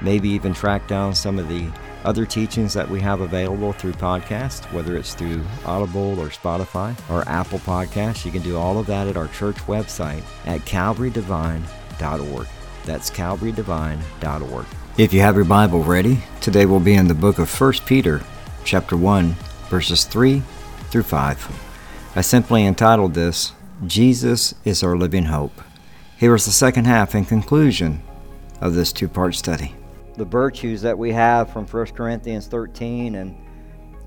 maybe even track down some of the other teachings that we have available through podcast, whether it's through Audible or Spotify or Apple Podcasts. You can do all of that at our church website at calvarydevine.org. That's calvarydevine.org. If you have your Bible ready, today we'll be in the book of 1 Peter, chapter 1, verses 3 through 5. I simply entitled this, Jesus is Our Living Hope. Here is the second half and conclusion of this two part study the virtues that we have from 1 Corinthians 13 and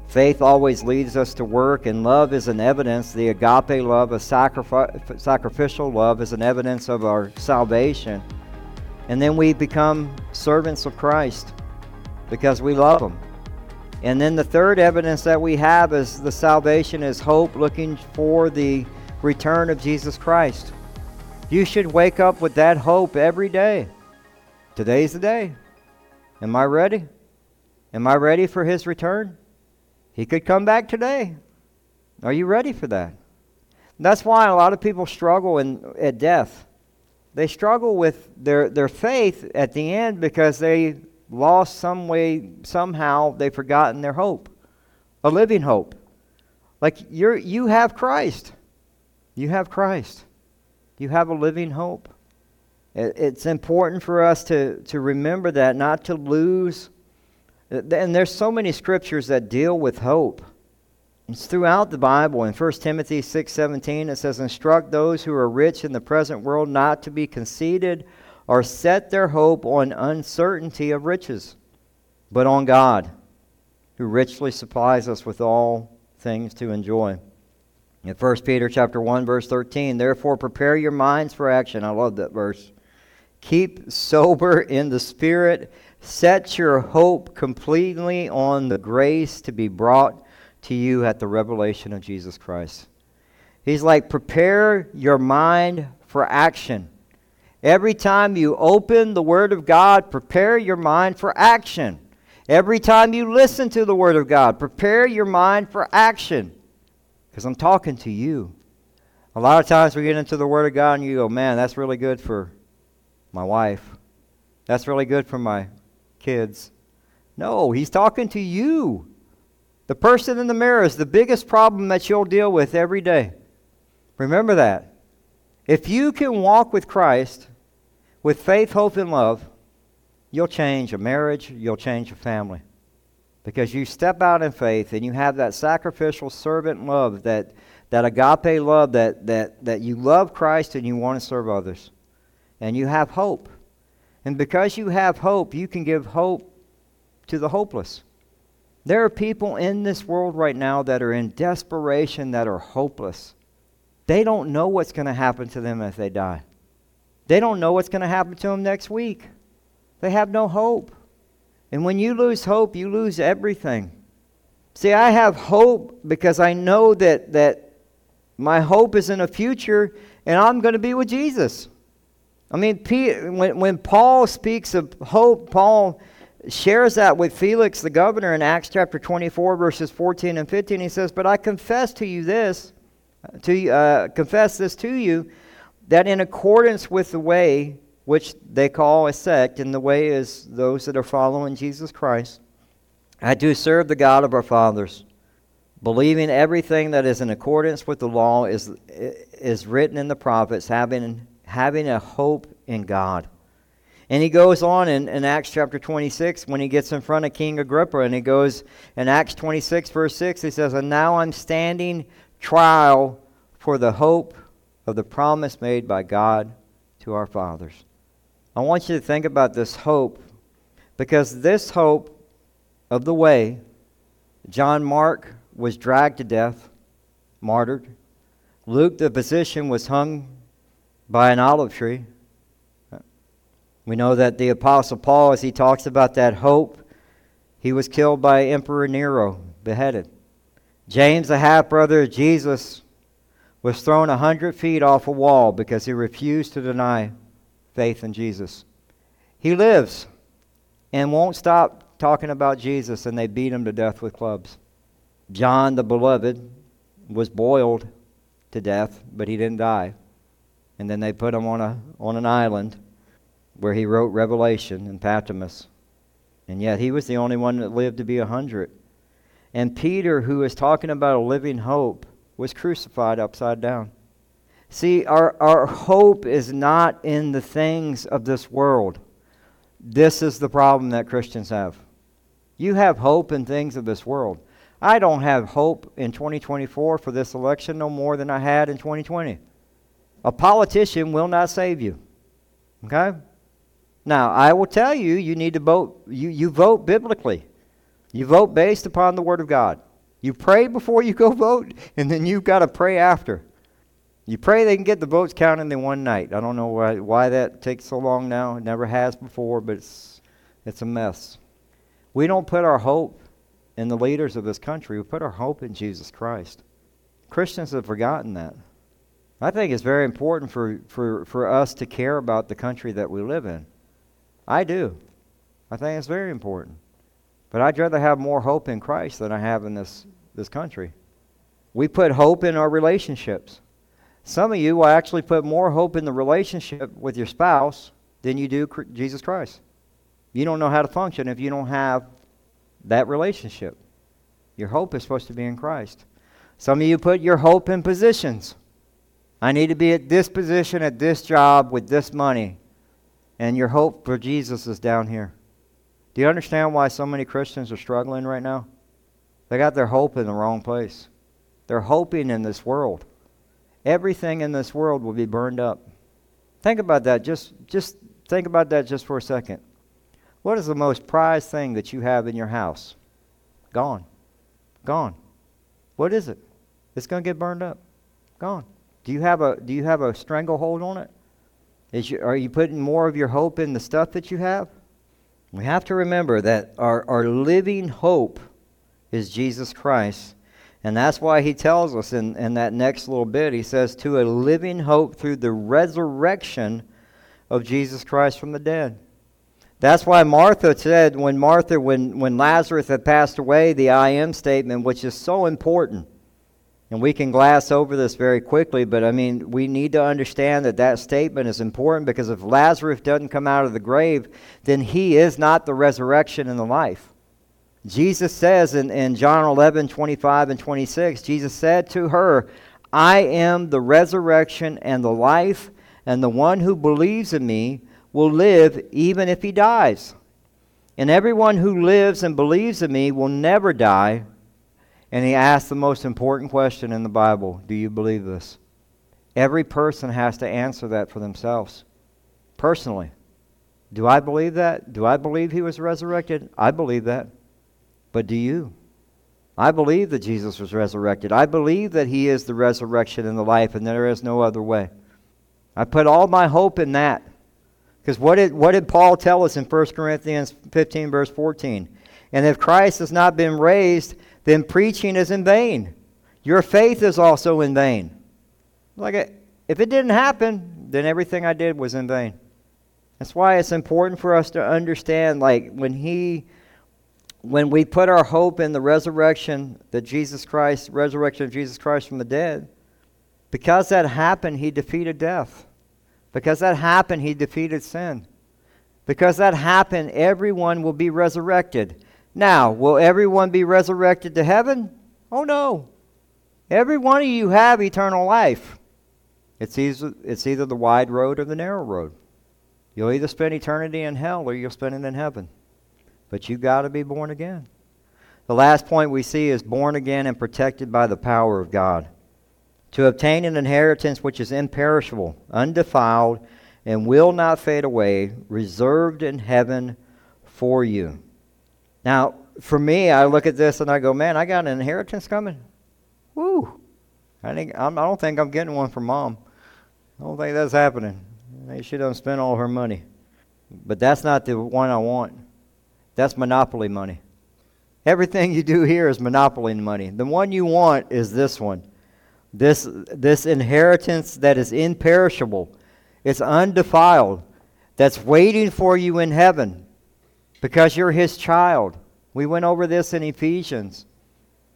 faith always leads us to work and love is an evidence the agape love a sacrifi- sacrificial love is an evidence of our salvation. And then we become servants of Christ because we love him. And then the third evidence that we have is the salvation is hope looking for the return of Jesus Christ. You should wake up with that hope every day. Today's the day Am I ready? Am I ready for his return? He could come back today. Are you ready for that? That's why a lot of people struggle in, at death. They struggle with their, their faith at the end because they lost some way, somehow, they've forgotten their hope, a living hope. Like you're, you have Christ. You have Christ. You have a living hope. It's important for us to, to remember that, not to lose. And there's so many scriptures that deal with hope. It's throughout the Bible. In 1 Timothy 6:17 it says instruct those who are rich in the present world not to be conceited or set their hope on uncertainty of riches, but on God, who richly supplies us with all things to enjoy. In 1 Peter chapter 1 verse 13, therefore prepare your minds for action. I love that verse. Keep sober in the Spirit. Set your hope completely on the grace to be brought to you at the revelation of Jesus Christ. He's like, prepare your mind for action. Every time you open the Word of God, prepare your mind for action. Every time you listen to the Word of God, prepare your mind for action. Because I'm talking to you. A lot of times we get into the Word of God and you go, man, that's really good for my wife. That's really good for my kids. No, he's talking to you. The person in the mirror is the biggest problem that you'll deal with every day. Remember that. If you can walk with Christ with faith, hope, and love, you'll change a marriage, you'll change a family. Because you step out in faith and you have that sacrificial servant love, that, that agape love, that, that, that you love Christ and you want to serve others and you have hope. And because you have hope, you can give hope to the hopeless. There are people in this world right now that are in desperation, that are hopeless. They don't know what's going to happen to them if they die. They don't know what's going to happen to them next week. They have no hope. And when you lose hope, you lose everything. See, I have hope because I know that, that my hope is in a future and I'm going to be with Jesus. I mean, when, when Paul speaks of hope, Paul shares that with Felix the governor in Acts chapter 24, verses 14 and 15. He says, But I confess to you this, to uh, confess this to you, that in accordance with the way which they call a sect, and the way is those that are following Jesus Christ, I do serve the God of our fathers, believing everything that is in accordance with the law is, is written in the prophets, having having a hope in God. And he goes on in, in Acts chapter 26 when he gets in front of King Agrippa, and he goes in Acts 26, verse 6, he says, And now I'm standing trial for the hope of the promise made by God to our fathers. I want you to think about this hope because this hope of the way, John Mark was dragged to death, martyred. Luke, the physician, was hung by an olive tree. We know that the Apostle Paul, as he talks about that hope, he was killed by Emperor Nero, beheaded. James, the half brother of Jesus, was thrown a hundred feet off a wall because he refused to deny faith in Jesus. He lives and won't stop talking about Jesus, and they beat him to death with clubs. John, the beloved, was boiled to death, but he didn't die. And then they put him on, a, on an island where he wrote Revelation in Patmos. And yet he was the only one that lived to be a hundred. And Peter, who is talking about a living hope, was crucified upside down. See, our, our hope is not in the things of this world. This is the problem that Christians have. You have hope in things of this world. I don't have hope in 2024 for this election no more than I had in 2020. A politician will not save you. Okay? Now, I will tell you, you need to vote, you, you vote biblically. You vote based upon the Word of God. You pray before you go vote, and then you've got to pray after. You pray they can get the votes counted in one night. I don't know why, why that takes so long now. It never has before, but it's, it's a mess. We don't put our hope in the leaders of this country. We put our hope in Jesus Christ. Christians have forgotten that. I think it's very important for, for, for us to care about the country that we live in. I do. I think it's very important. But I'd rather have more hope in Christ than I have in this, this country. We put hope in our relationships. Some of you will actually put more hope in the relationship with your spouse than you do Jesus Christ. You don't know how to function if you don't have that relationship. Your hope is supposed to be in Christ. Some of you put your hope in positions. I need to be at this position, at this job, with this money. And your hope for Jesus is down here. Do you understand why so many Christians are struggling right now? They got their hope in the wrong place. They're hoping in this world. Everything in this world will be burned up. Think about that. Just, just think about that just for a second. What is the most prized thing that you have in your house? Gone. Gone. What is it? It's going to get burned up. Gone. Do you have a do you have a stranglehold on it? Is you, are you putting more of your hope in the stuff that you have? We have to remember that our, our living hope is Jesus Christ. And that's why he tells us in, in that next little bit, he says, to a living hope through the resurrection of Jesus Christ from the dead. That's why Martha said, when Martha, when, when Lazarus had passed away, the I am statement, which is so important. And we can glass over this very quickly, but I mean, we need to understand that that statement is important because if Lazarus doesn't come out of the grave, then he is not the resurrection and the life. Jesus says in, in John 11, 25 and 26, Jesus said to her, I am the resurrection and the life, and the one who believes in me will live even if he dies. And everyone who lives and believes in me will never die. And he asked the most important question in the Bible Do you believe this? Every person has to answer that for themselves, personally. Do I believe that? Do I believe he was resurrected? I believe that. But do you? I believe that Jesus was resurrected. I believe that he is the resurrection and the life, and there is no other way. I put all my hope in that. Because what did, what did Paul tell us in 1 Corinthians 15, verse 14? And if Christ has not been raised, then preaching is in vain. Your faith is also in vain. Like, if it didn't happen, then everything I did was in vain. That's why it's important for us to understand, like, when he, when we put our hope in the resurrection that Jesus Christ, resurrection of Jesus Christ from the dead, because that happened, he defeated death. Because that happened, he defeated sin. Because that happened, everyone will be resurrected. Now, will everyone be resurrected to heaven? Oh, no. Every one of you have eternal life. It's either, it's either the wide road or the narrow road. You'll either spend eternity in hell or you'll spend it in heaven. But you've got to be born again. The last point we see is born again and protected by the power of God. To obtain an inheritance which is imperishable, undefiled, and will not fade away, reserved in heaven for you. Now, for me, I look at this and I go, man, I got an inheritance coming. Woo! I think I'm, I do not think I'm getting one from mom. I don't think that's happening. She doesn't spend all her money, but that's not the one I want. That's monopoly money. Everything you do here is monopoly money. The one you want is this one. This, this inheritance that is imperishable, it's undefiled, that's waiting for you in heaven because you're his child. We went over this in Ephesians,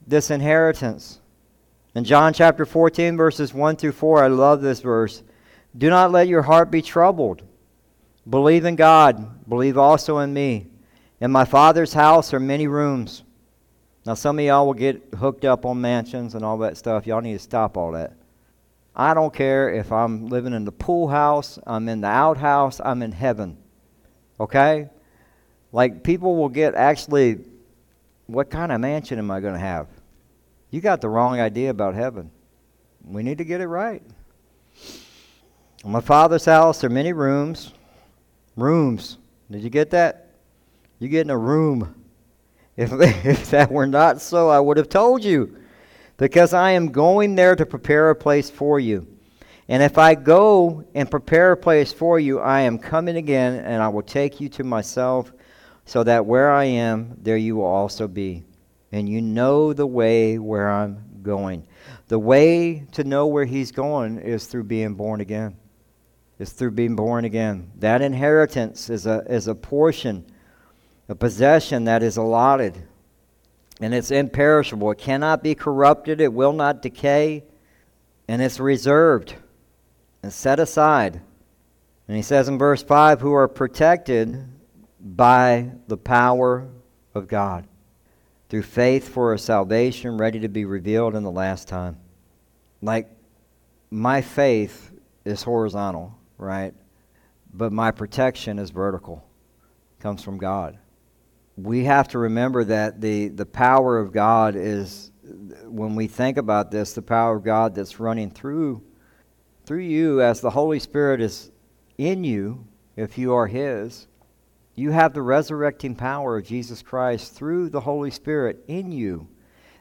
this inheritance. In John chapter 14, verses 1 through 4, I love this verse. Do not let your heart be troubled. Believe in God, believe also in me. In my Father's house are many rooms. Now, some of y'all will get hooked up on mansions and all that stuff. Y'all need to stop all that. I don't care if I'm living in the pool house, I'm in the outhouse, I'm in heaven. Okay? Like, people will get actually, what kind of mansion am I going to have? You got the wrong idea about heaven. We need to get it right. In my father's house, there are many rooms. Rooms. Did you get that? You get in a room. If, if that were not so, I would have told you. Because I am going there to prepare a place for you. And if I go and prepare a place for you, I am coming again, and I will take you to myself, so that where I am, there you will also be. And you know the way where I'm going. The way to know where he's going is through being born again. Is through being born again. That inheritance is a, is a portion, a possession that is allotted. And it's imperishable. It cannot be corrupted. It will not decay. And it's reserved and set aside. And he says in verse 5 who are protected by the power of God through faith for a salvation ready to be revealed in the last time. Like, my faith is horizontal, right? But my protection is vertical, comes from God. We have to remember that the, the power of God is, when we think about this, the power of God that's running through, through you as the Holy Spirit is in you, if you are His you have the resurrecting power of Jesus Christ through the Holy Spirit in you.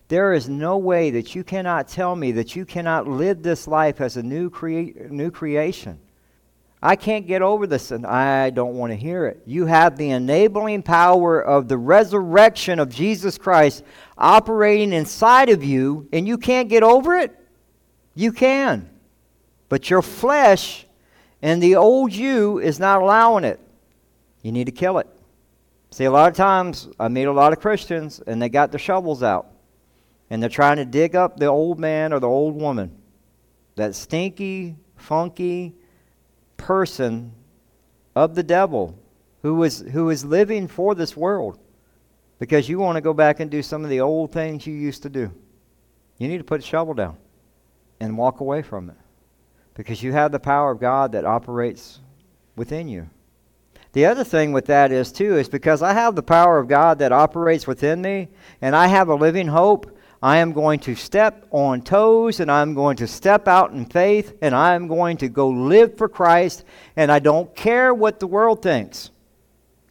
There is no way that you cannot tell me that you cannot live this life as a new, crea- new creation. I can't get over this and I don't want to hear it. You have the enabling power of the resurrection of Jesus Christ operating inside of you and you can't get over it? You can. But your flesh and the old you is not allowing it. You need to kill it. See, a lot of times I meet a lot of Christians and they got their shovels out and they're trying to dig up the old man or the old woman, that stinky, funky person of the devil who is, who is living for this world because you want to go back and do some of the old things you used to do. You need to put a shovel down and walk away from it because you have the power of God that operates within you. The other thing with that is, too, is because I have the power of God that operates within me and I have a living hope, I am going to step on toes and I'm going to step out in faith and I'm going to go live for Christ and I don't care what the world thinks.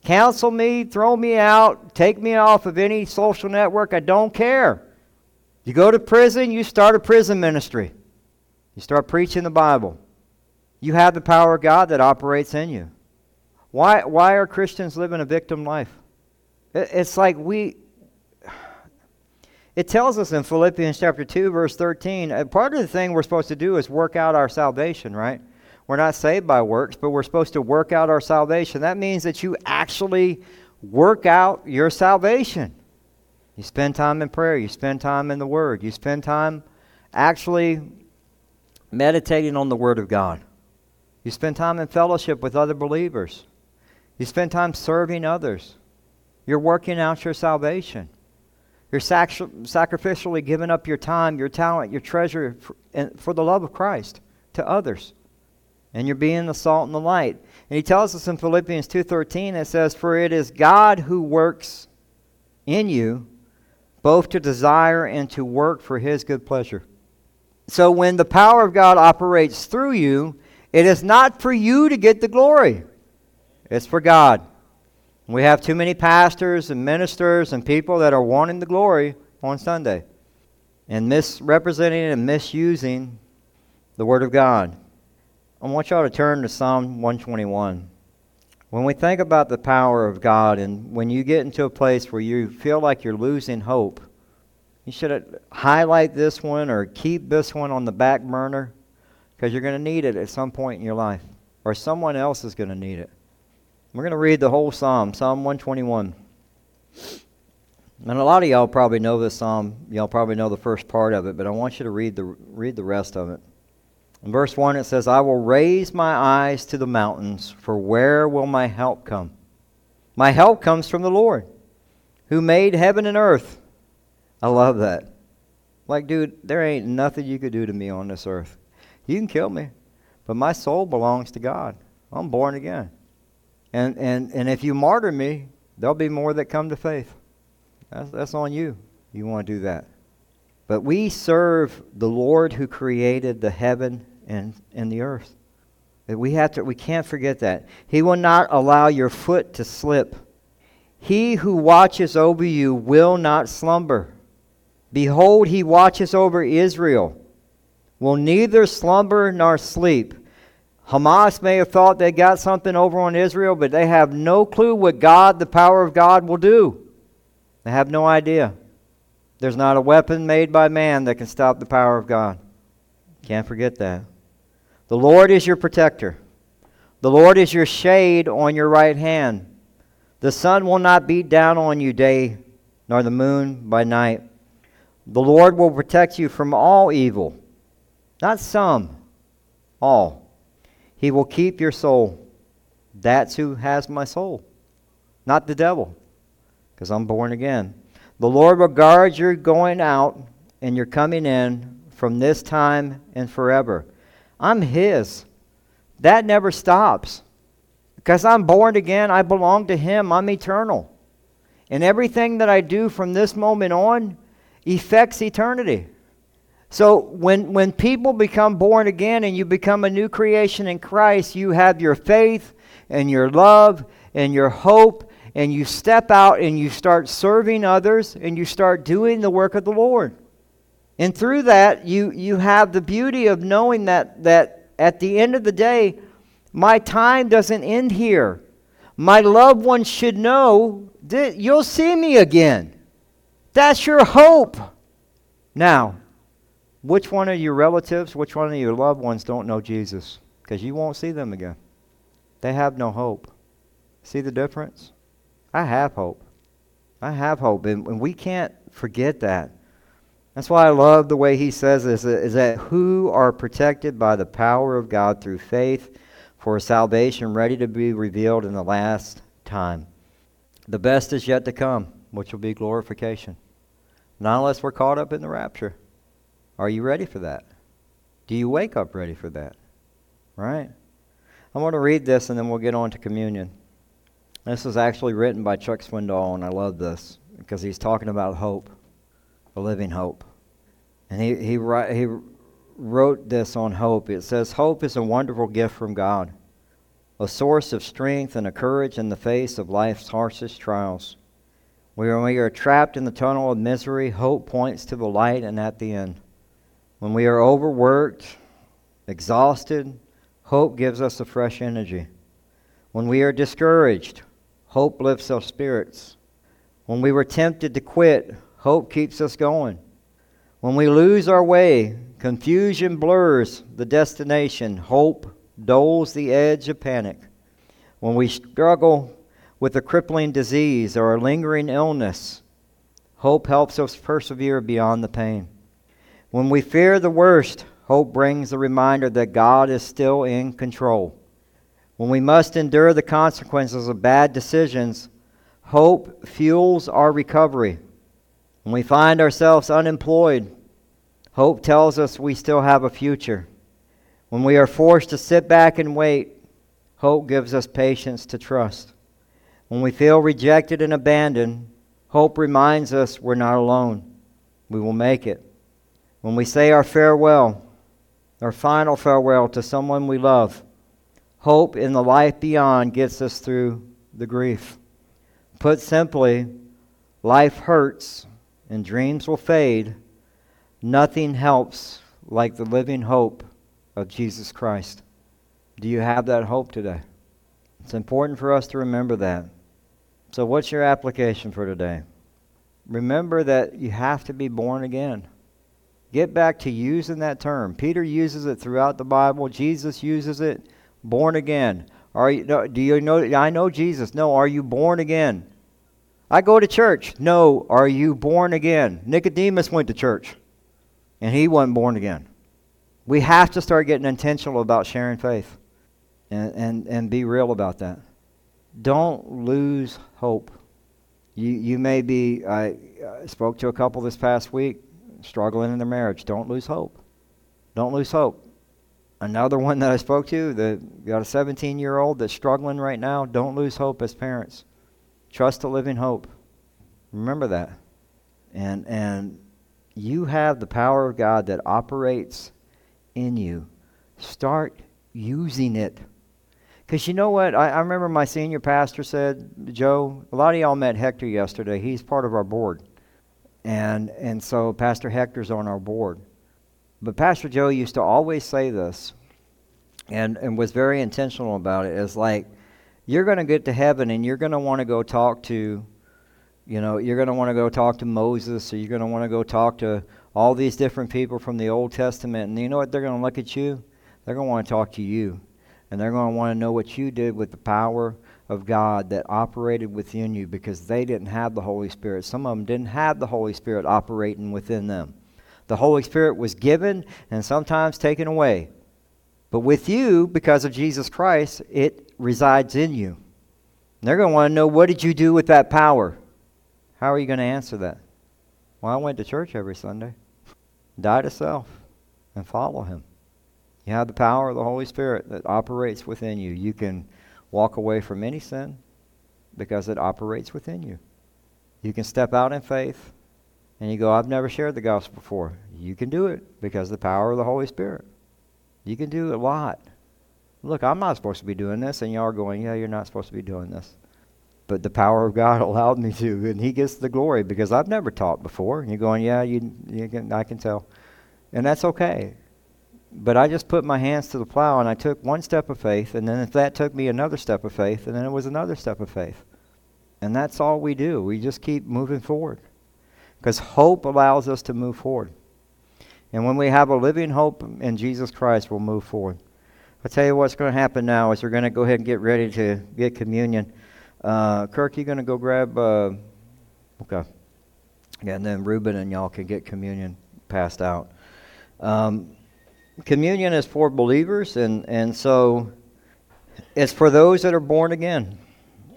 Counsel me, throw me out, take me off of any social network, I don't care. You go to prison, you start a prison ministry. You start preaching the Bible. You have the power of God that operates in you. Why, why are Christians living a victim life? It's like we, it tells us in Philippians chapter 2, verse 13, uh, part of the thing we're supposed to do is work out our salvation, right? We're not saved by works, but we're supposed to work out our salvation. That means that you actually work out your salvation. You spend time in prayer, you spend time in the Word, you spend time actually meditating on the Word of God. You spend time in fellowship with other believers. You spend time serving others. You're working out your salvation. You're sac- sacrificially giving up your time, your talent, your treasure for, for the love of Christ to others. And you're being the salt and the light. And he tells us in Philippians 2:13 it says for it is God who works in you both to desire and to work for his good pleasure. So when the power of God operates through you, It is not for you to get the glory, it's for God. We have too many pastors and ministers and people that are wanting the glory on Sunday and misrepresenting and misusing the Word of God. I want y'all to turn to Psalm 121. When we think about the power of God, and when you get into a place where you feel like you're losing hope, you should highlight this one or keep this one on the back burner because you're going to need it at some point in your life, or someone else is going to need it. We're going to read the whole psalm, Psalm 121. And a lot of y'all probably know this psalm. Y'all probably know the first part of it, but I want you to read the read the rest of it. In verse 1 it says, "I will raise my eyes to the mountains, for where will my help come? My help comes from the Lord, who made heaven and earth." I love that. Like, dude, there ain't nothing you could do to me on this earth. You can kill me, but my soul belongs to God. I'm born again. And, and, and if you martyr me, there'll be more that come to faith. That's, that's on you. You want to do that. But we serve the Lord who created the heaven and, and the earth. We, have to, we can't forget that. He will not allow your foot to slip. He who watches over you will not slumber. Behold, he watches over Israel, will neither slumber nor sleep. Hamas may have thought they got something over on Israel, but they have no clue what God, the power of God, will do. They have no idea. There's not a weapon made by man that can stop the power of God. Can't forget that. The Lord is your protector. The Lord is your shade on your right hand. The sun will not beat down on you day, nor the moon by night. The Lord will protect you from all evil, not some, all. He will keep your soul. That's who has my soul, not the devil, because I'm born again. The Lord will guard your going out and your coming in from this time and forever. I'm His. That never stops. Because I'm born again, I belong to Him, I'm eternal. And everything that I do from this moment on affects eternity. So when, when people become born again and you become a new creation in Christ, you have your faith and your love and your hope, and you step out and you start serving others and you start doing the work of the Lord. And through that, you, you have the beauty of knowing that, that at the end of the day, my time doesn't end here. My loved ones should know that you'll see me again. That's your hope. Now, which one of your relatives, which one of your loved ones don't know Jesus? Because you won't see them again. They have no hope. See the difference? I have hope. I have hope. And, and we can't forget that. That's why I love the way he says this is that who are protected by the power of God through faith for salvation ready to be revealed in the last time. The best is yet to come, which will be glorification. Not unless we're caught up in the rapture. Are you ready for that? Do you wake up ready for that? Right? I want to read this and then we'll get on to communion. This was actually written by Chuck Swindoll, and I love this because he's talking about hope, a living hope. And he, he, he wrote this on hope. It says, Hope is a wonderful gift from God, a source of strength and a courage in the face of life's harshest trials. When we are trapped in the tunnel of misery, hope points to the light and at the end. When we are overworked, exhausted, hope gives us a fresh energy. When we are discouraged, hope lifts our spirits. When we were tempted to quit, hope keeps us going. When we lose our way, confusion blurs the destination, hope dulls the edge of panic. When we struggle with a crippling disease or a lingering illness, hope helps us persevere beyond the pain. When we fear the worst, hope brings the reminder that God is still in control. When we must endure the consequences of bad decisions, hope fuels our recovery. When we find ourselves unemployed, hope tells us we still have a future. When we are forced to sit back and wait, hope gives us patience to trust. When we feel rejected and abandoned, hope reminds us we're not alone. We will make it. When we say our farewell, our final farewell to someone we love, Hope in the life beyond gets us through the grief. Put simply, life hurts and dreams will fade. Nothing helps like the living hope of Jesus Christ. Do you have that hope today? It's important for us to remember that. So, what's your application for today? Remember that you have to be born again. Get back to using that term. Peter uses it throughout the Bible. Jesus uses it. Born again. Are you? Do you know? I know Jesus. No. Are you born again? I go to church. No. Are you born again? Nicodemus went to church, and he wasn't born again. We have to start getting intentional about sharing faith, and and and be real about that. Don't lose hope. You, you may be, I spoke to a couple this past week struggling in their marriage. Don't lose hope. Don't lose hope. Another one that I spoke to, that got a 17 year old that's struggling right now. Don't lose hope as parents. Trust a living hope. Remember that. And, and you have the power of God that operates in you. Start using it. Because you know what? I, I remember my senior pastor said, Joe, a lot of y'all met Hector yesterday. He's part of our board. And, and so Pastor Hector's on our board. But Pastor Joe used to always say this and, and was very intentional about it. It's like, you're going to get to heaven and you're going to want to go talk to, you know, you're going to want to go talk to Moses or you're going to want to go talk to all these different people from the Old Testament. And you know what? They're going to look at you. They're going to want to talk to you and they're going to want to know what you did with the power of God that operated within you because they didn't have the Holy Spirit. Some of them didn't have the Holy Spirit operating within them. The Holy Spirit was given and sometimes taken away. But with you, because of Jesus Christ, it resides in you. And they're going to want to know what did you do with that power? How are you going to answer that? Well, I went to church every Sunday. Die to self and follow him. You have the power of the Holy Spirit that operates within you. You can walk away from any sin because it operates within you. You can step out in faith and you go, I've never shared the gospel before. You can do it because of the power of the Holy Spirit. You can do a lot. Look, I'm not supposed to be doing this, and y'all are going, Yeah, you're not supposed to be doing this. But the power of God allowed me to, and He gets the glory because I've never taught before. And you're going, Yeah, you, you can, I can tell. And that's okay. But I just put my hands to the plow and I took one step of faith, and then if that took me another step of faith, and then it was another step of faith. And that's all we do. We just keep moving forward. Because hope allows us to move forward. And when we have a living hope in Jesus Christ, we'll move forward. I'll tell you what's going to happen now is we're going to go ahead and get ready to get communion. Uh, Kirk, you're going to go grab. Uh, okay. And then Reuben and y'all can get communion passed out. Um, communion is for believers, and, and so it's for those that are born again.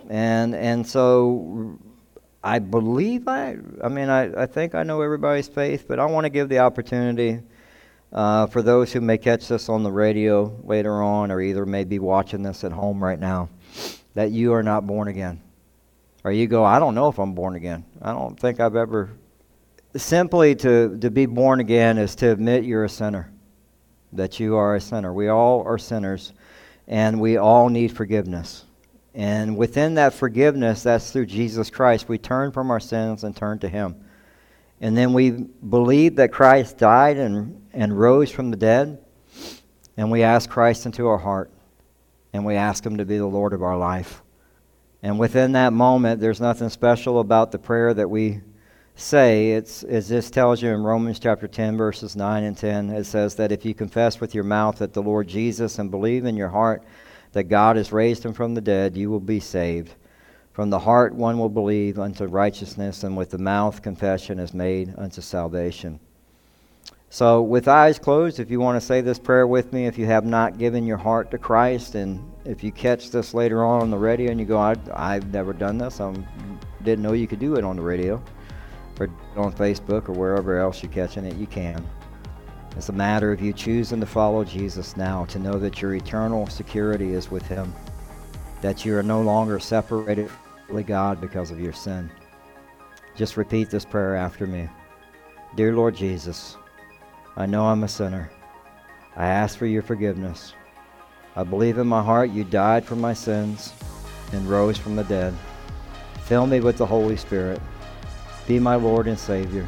And, and so I believe I, I mean, I, I think I know everybody's faith, but I want to give the opportunity uh, for those who may catch this on the radio later on, or either may be watching this at home right now, that you are not born again. Or you go, I don't know if I'm born again. I don't think I've ever. Simply to, to be born again is to admit you're a sinner that you are a sinner. We all are sinners, and we all need forgiveness. And within that forgiveness, that's through Jesus Christ. We turn from our sins and turn to Him. And then we believe that Christ died and, and rose from the dead, and we ask Christ into our heart, and we ask Him to be the Lord of our life. And within that moment, there's nothing special about the prayer that we say, it's, as this tells you in Romans chapter 10, verses 9 and 10, it says that if you confess with your mouth that the Lord Jesus and believe in your heart that God has raised him from the dead, you will be saved. From the heart one will believe unto righteousness, and with the mouth confession is made unto salvation. So, with eyes closed, if you want to say this prayer with me, if you have not given your heart to Christ, and if you catch this later on on the radio and you go, I, have never done this, I didn't know you could do it on the radio or on Facebook or wherever else you're catching it, you can. It's a matter of you choosing to follow Jesus now, to know that your eternal security is with Him, that you are no longer separated from God because of your sin. Just repeat this prayer after me. Dear Lord Jesus, I know I'm a sinner. I ask for your forgiveness. I believe in my heart you died for my sins and rose from the dead. Fill me with the Holy Spirit. Be my Lord and Savior.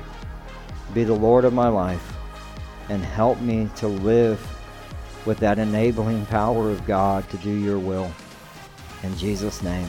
Be the Lord of my life. And help me to live with that enabling power of God to do your will. In Jesus' name.